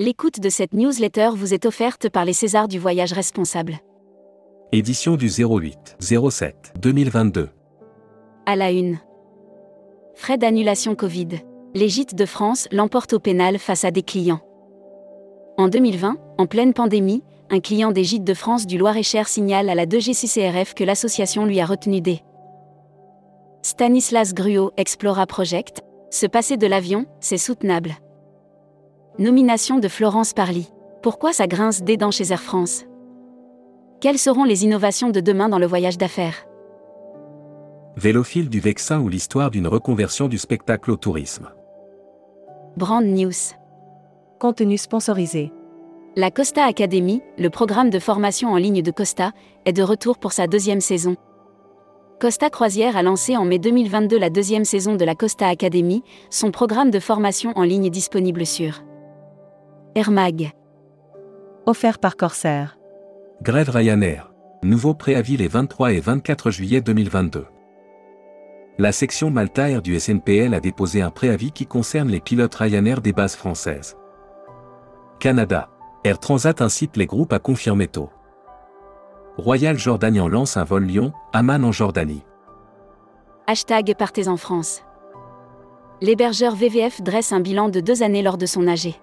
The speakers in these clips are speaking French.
L'écoute de cette newsletter vous est offerte par les Césars du voyage responsable. Édition du 08 07 2022. À la une. Frais d'annulation Covid. Les gîtes de France l'emportent au pénal face à des clients. En 2020, en pleine pandémie, un client des gîtes de France du Loir-et-Cher signale à la 2GCCRF que l'association lui a retenu des Stanislas Gruot Explora Project. Se passer de l'avion, c'est soutenable. Nomination de Florence Parly. Pourquoi ça grince des dents chez Air France? Quelles seront les innovations de demain dans le voyage d'affaires? Vélophile du Vexin ou l'histoire d'une reconversion du spectacle au tourisme. Brand News. Contenu sponsorisé. La Costa Academy, le programme de formation en ligne de Costa, est de retour pour sa deuxième saison. Costa Croisière a lancé en mai 2022 la deuxième saison de la Costa Academy, son programme de formation en ligne disponible sur Air Mag. Offert par Corsair. Grève Ryanair. Nouveau préavis les 23 et 24 juillet 2022. La section Malta Air du SNPL a déposé un préavis qui concerne les pilotes Ryanair des bases françaises. Canada. Air Transat incite les groupes à confirmer tôt. Royal Jordanian lance un vol Lyon, Amman en Jordanie. Hashtag Partez en France. L'hébergeur VVF dresse un bilan de deux années lors de son AG.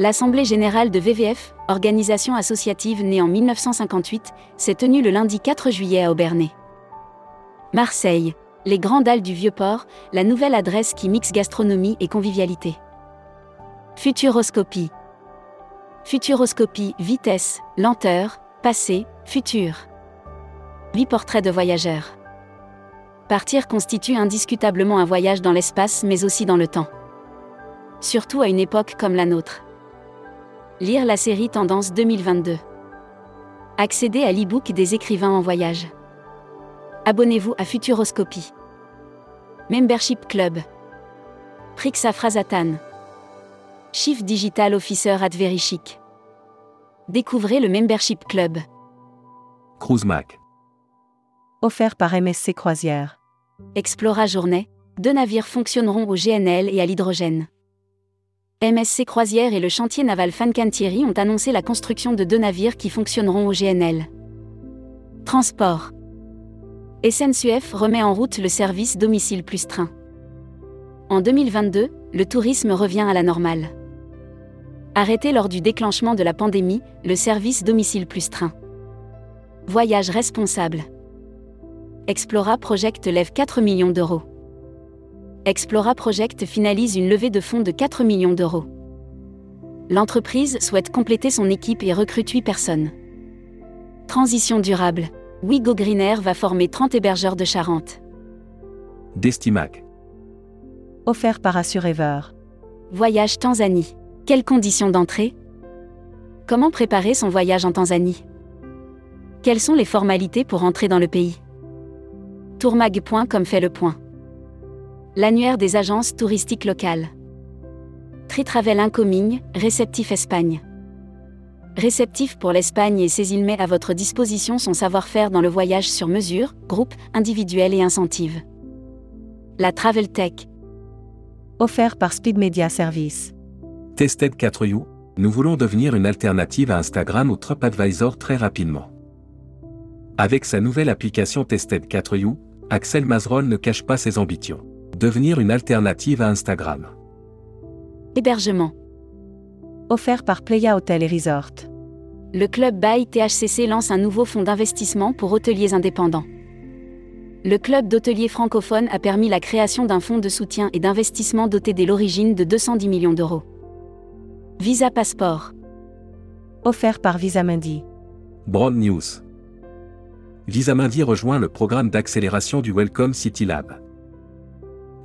L'Assemblée générale de VVF, organisation associative née en 1958, s'est tenue le lundi 4 juillet à Aubernay. Marseille, les Grandes Dalles du Vieux-Port, la nouvelle adresse qui mixe gastronomie et convivialité. Futuroscopie. Futuroscopie, vitesse, lenteur, passé, futur. 8 portraits de voyageurs. Partir constitue indiscutablement un voyage dans l'espace mais aussi dans le temps. Surtout à une époque comme la nôtre. Lire la série Tendance 2022. Accéder à l'e-book des écrivains en voyage. Abonnez-vous à Futuroscopie. Membership Club. Prixa Frasatan. Chief Digital Officer at Verichic. Découvrez le Membership Club. Cruise Mac. Offert par MSC Croisière. Explora Journée. Deux navires fonctionneront au GNL et à l'hydrogène. MSC Croisière et le chantier naval Fancantieri ont annoncé la construction de deux navires qui fonctionneront au GNL. Transport. SNCF remet en route le service domicile plus train. En 2022, le tourisme revient à la normale. Arrêté lors du déclenchement de la pandémie, le service domicile plus train. Voyage responsable. Explora Project lève 4 millions d'euros. Explora Project finalise une levée de fonds de 4 millions d'euros. L'entreprise souhaite compléter son équipe et recrute 8 personnes. Transition durable. Wigo Green Air va former 30 hébergeurs de Charente. Destimac. Offert par Assurever. Voyage Tanzanie. Quelles conditions d'entrée? Comment préparer son voyage en Tanzanie? Quelles sont les formalités pour entrer dans le pays? Tourmag.com fait le point. L'annuaire des agences touristiques locales. Tritravel Incoming, réceptif Espagne. Réceptif pour l'Espagne et ses îles met à votre disposition son savoir-faire dans le voyage sur mesure, groupe, individuel et incentive. La Travel Tech. Offert par Speed Media Service. Tested 4U. Nous voulons devenir une alternative à Instagram ou TripAdvisor très rapidement. Avec sa nouvelle application Tested 4U, Axel Mazerol ne cache pas ses ambitions devenir une alternative à Instagram. Hébergement. Offert par Playa Hotel et Resort. Le club Bay THCC lance un nouveau fonds d'investissement pour hôteliers indépendants. Le club d'hôteliers francophones a permis la création d'un fonds de soutien et d'investissement doté dès l'origine de 210 millions d'euros. Visa Passeport. Offert par Visamundi. Broad News. Visamundi rejoint le programme d'accélération du Welcome City Lab.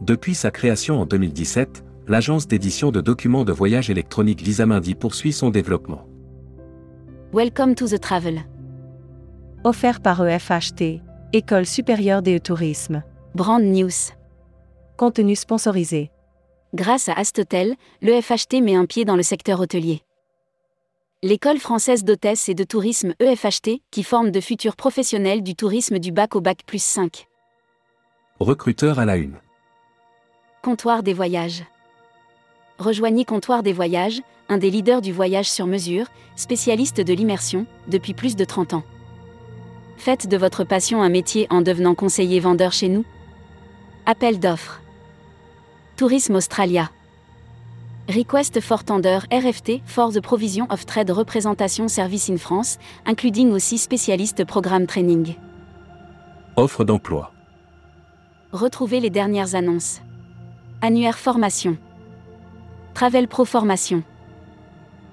Depuis sa création en 2017, l'agence d'édition de documents de voyage électronique Visamundi poursuit son développement. Welcome to the Travel. Offert par EFHT, École supérieure des tourisme. Brand News. Contenu sponsorisé. Grâce à Astotel, l'EFHT met un pied dans le secteur hôtelier. L'école française d'hôtesse et de tourisme EFHT, qui forme de futurs professionnels du tourisme du bac au bac plus 5. Recruteur à la une. Comptoir des voyages. Rejoignez Comptoir des voyages, un des leaders du voyage sur mesure, spécialiste de l'immersion, depuis plus de 30 ans. Faites de votre passion un métier en devenant conseiller vendeur chez nous. Appel d'offres. Tourisme Australia. Request for Tender RFT for the Provision of Trade Representation Service in France, including aussi spécialiste programme training. Offre d'emploi. Retrouvez les dernières annonces. Annuaire formation. Travel Pro Formation.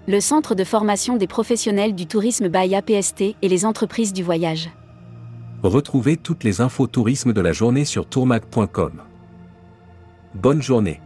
Le centre de formation des professionnels du tourisme by APST et les entreprises du voyage. Retrouvez toutes les infos tourisme de la journée sur tourmag.com. Bonne journée.